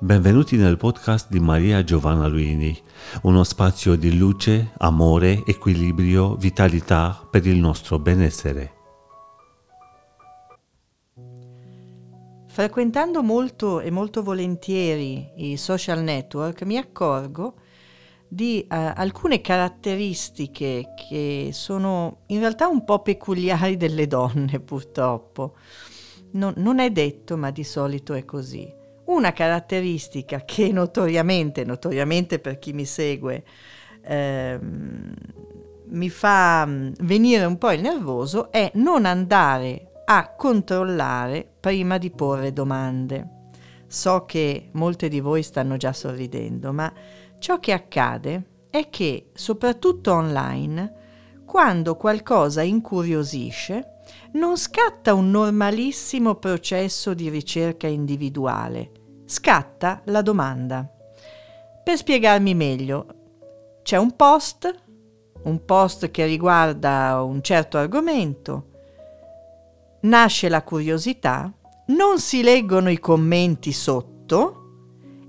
Benvenuti nel podcast di Maria Giovanna Luini, uno spazio di luce, amore, equilibrio, vitalità per il nostro benessere. Frequentando molto e molto volentieri i social network mi accorgo di eh, alcune caratteristiche che sono in realtà un po' peculiari delle donne purtroppo. Non, non è detto, ma di solito è così. Una caratteristica che notoriamente, notoriamente per chi mi segue, ehm, mi fa mm, venire un po' il nervoso è non andare a controllare prima di porre domande. So che molte di voi stanno già sorridendo, ma ciò che accade è che, soprattutto online, quando qualcosa incuriosisce, non scatta un normalissimo processo di ricerca individuale, scatta la domanda. Per spiegarmi meglio, c'è un post, un post che riguarda un certo argomento, nasce la curiosità, non si leggono i commenti sotto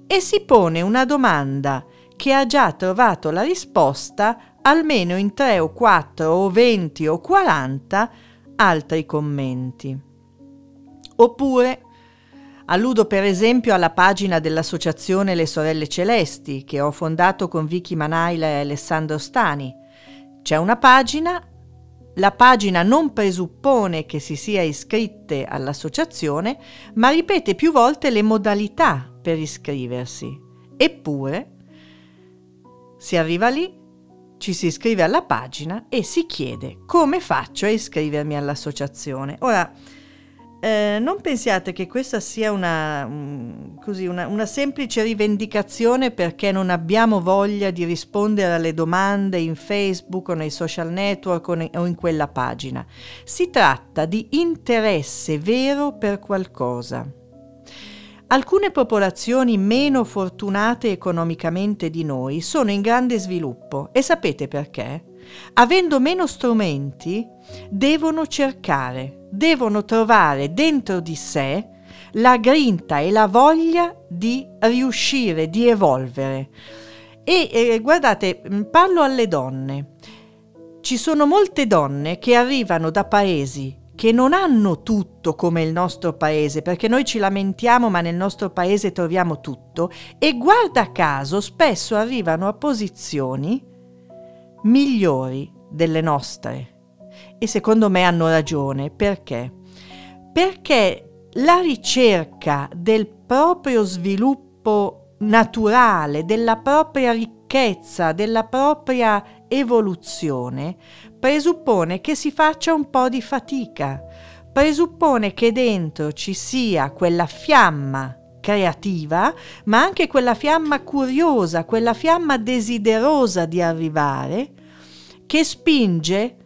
e si pone una domanda che ha già trovato la risposta almeno in 3 o 4 o 20 o 40 altri commenti. Oppure alludo per esempio alla pagina dell'associazione Le Sorelle Celesti che ho fondato con Vicky Manaila e Alessandro Stani. C'è una pagina, la pagina non presuppone che si sia iscritte all'associazione, ma ripete più volte le modalità per iscriversi. Eppure si arriva lì ci si iscrive alla pagina e si chiede come faccio a iscrivermi all'associazione. Ora, eh, non pensiate che questa sia una, um, così, una, una, semplice rivendicazione perché non abbiamo voglia di rispondere alle domande in Facebook o nei social network o, ne, o in quella pagina. Si tratta di interesse vero per qualcosa. Alcune popolazioni meno fortunate economicamente di noi sono in grande sviluppo e sapete perché? Avendo meno strumenti, devono cercare, devono trovare dentro di sé la grinta e la voglia di riuscire, di evolvere. E eh, guardate, parlo alle donne. Ci sono molte donne che arrivano da paesi che non hanno tutto come il nostro paese, perché noi ci lamentiamo ma nel nostro paese troviamo tutto, e guarda caso spesso arrivano a posizioni migliori delle nostre. E secondo me hanno ragione, perché? Perché la ricerca del proprio sviluppo naturale, della propria ricchezza, della propria evoluzione, presuppone che si faccia un po' di fatica, presuppone che dentro ci sia quella fiamma creativa, ma anche quella fiamma curiosa, quella fiamma desiderosa di arrivare, che spinge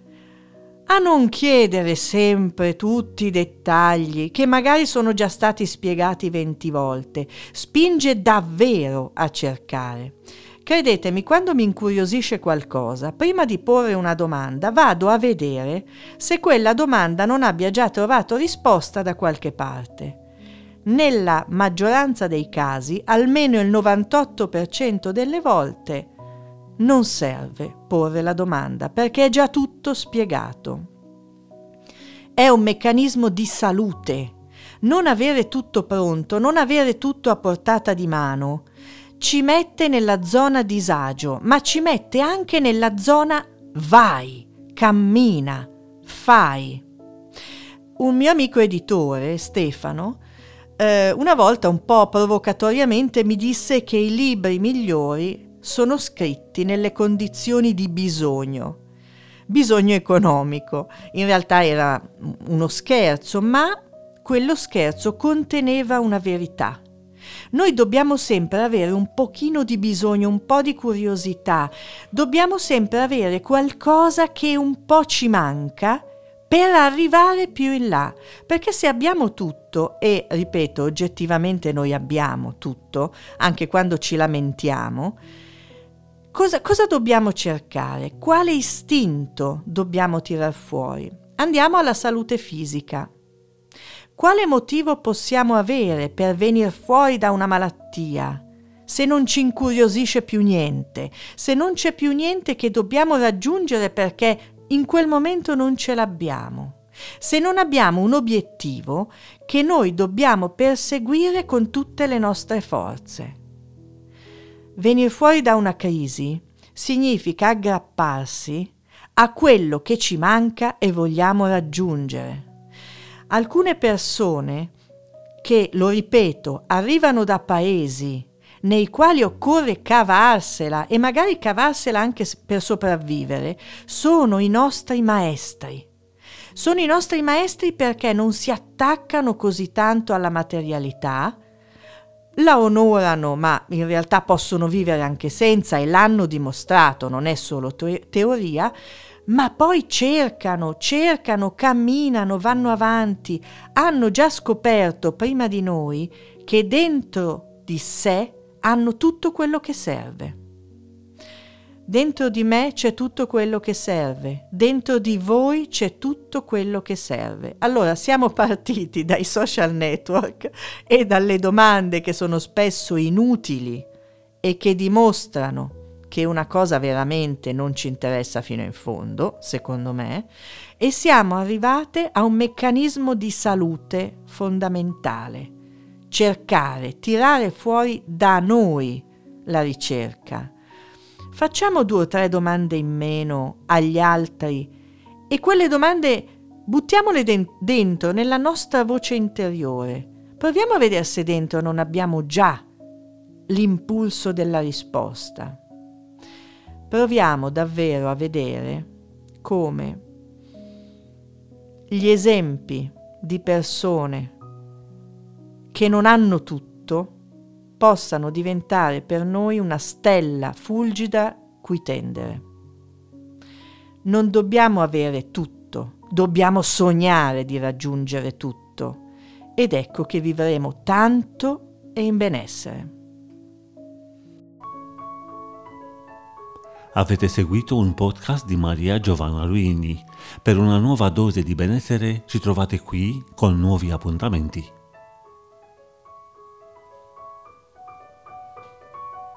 a non chiedere sempre tutti i dettagli che magari sono già stati spiegati venti volte, spinge davvero a cercare. Credetemi, quando mi incuriosisce qualcosa, prima di porre una domanda vado a vedere se quella domanda non abbia già trovato risposta da qualche parte. Nella maggioranza dei casi, almeno il 98% delle volte, non serve porre la domanda perché è già tutto spiegato. È un meccanismo di salute. Non avere tutto pronto, non avere tutto a portata di mano, ci mette nella zona disagio, ma ci mette anche nella zona vai, cammina, fai. Un mio amico editore, Stefano, eh, una volta un po' provocatoriamente mi disse che i libri migliori sono scritti nelle condizioni di bisogno. Bisogno economico. In realtà era uno scherzo, ma quello scherzo conteneva una verità. Noi dobbiamo sempre avere un pochino di bisogno, un po' di curiosità, dobbiamo sempre avere qualcosa che un po' ci manca per arrivare più in là, perché se abbiamo tutto, e ripeto, oggettivamente noi abbiamo tutto, anche quando ci lamentiamo, cosa, cosa dobbiamo cercare? Quale istinto dobbiamo tirar fuori? Andiamo alla salute fisica. Quale motivo possiamo avere per venire fuori da una malattia? se non ci incuriosisce più niente, se non c'è più niente che dobbiamo raggiungere perché in quel momento non ce l'abbiamo, se non abbiamo un obiettivo che noi dobbiamo perseguire con tutte le nostre forze. Venire fuori da una crisi significa aggrapparsi a quello che ci manca e vogliamo raggiungere. Alcune persone che, lo ripeto, arrivano da paesi nei quali occorre cavarsela e magari cavarsela anche per sopravvivere, sono i nostri maestri. Sono i nostri maestri perché non si attaccano così tanto alla materialità, la onorano, ma in realtà possono vivere anche senza e l'hanno dimostrato, non è solo te- teoria, ma poi cercano, cercano, camminano, vanno avanti, hanno già scoperto prima di noi che dentro di sé hanno tutto quello che serve. Dentro di me c'è tutto quello che serve, dentro di voi c'è tutto quello che serve. Allora siamo partiti dai social network e dalle domande che sono spesso inutili e che dimostrano che una cosa veramente non ci interessa fino in fondo, secondo me, e siamo arrivate a un meccanismo di salute fondamentale. Cercare, tirare fuori da noi la ricerca facciamo due o tre domande in meno agli altri e quelle domande buttiamole dentro nella nostra voce interiore. Proviamo a vedere se dentro non abbiamo già l'impulso della risposta. Proviamo davvero a vedere come gli esempi di persone che non hanno tutto possano diventare per noi una stella fulgida cui tendere. Non dobbiamo avere tutto, dobbiamo sognare di raggiungere tutto ed ecco che vivremo tanto e in benessere. Avete seguito un podcast di Maria Giovanna Luini. Per una nuova dose di benessere ci trovate qui con nuovi appuntamenti.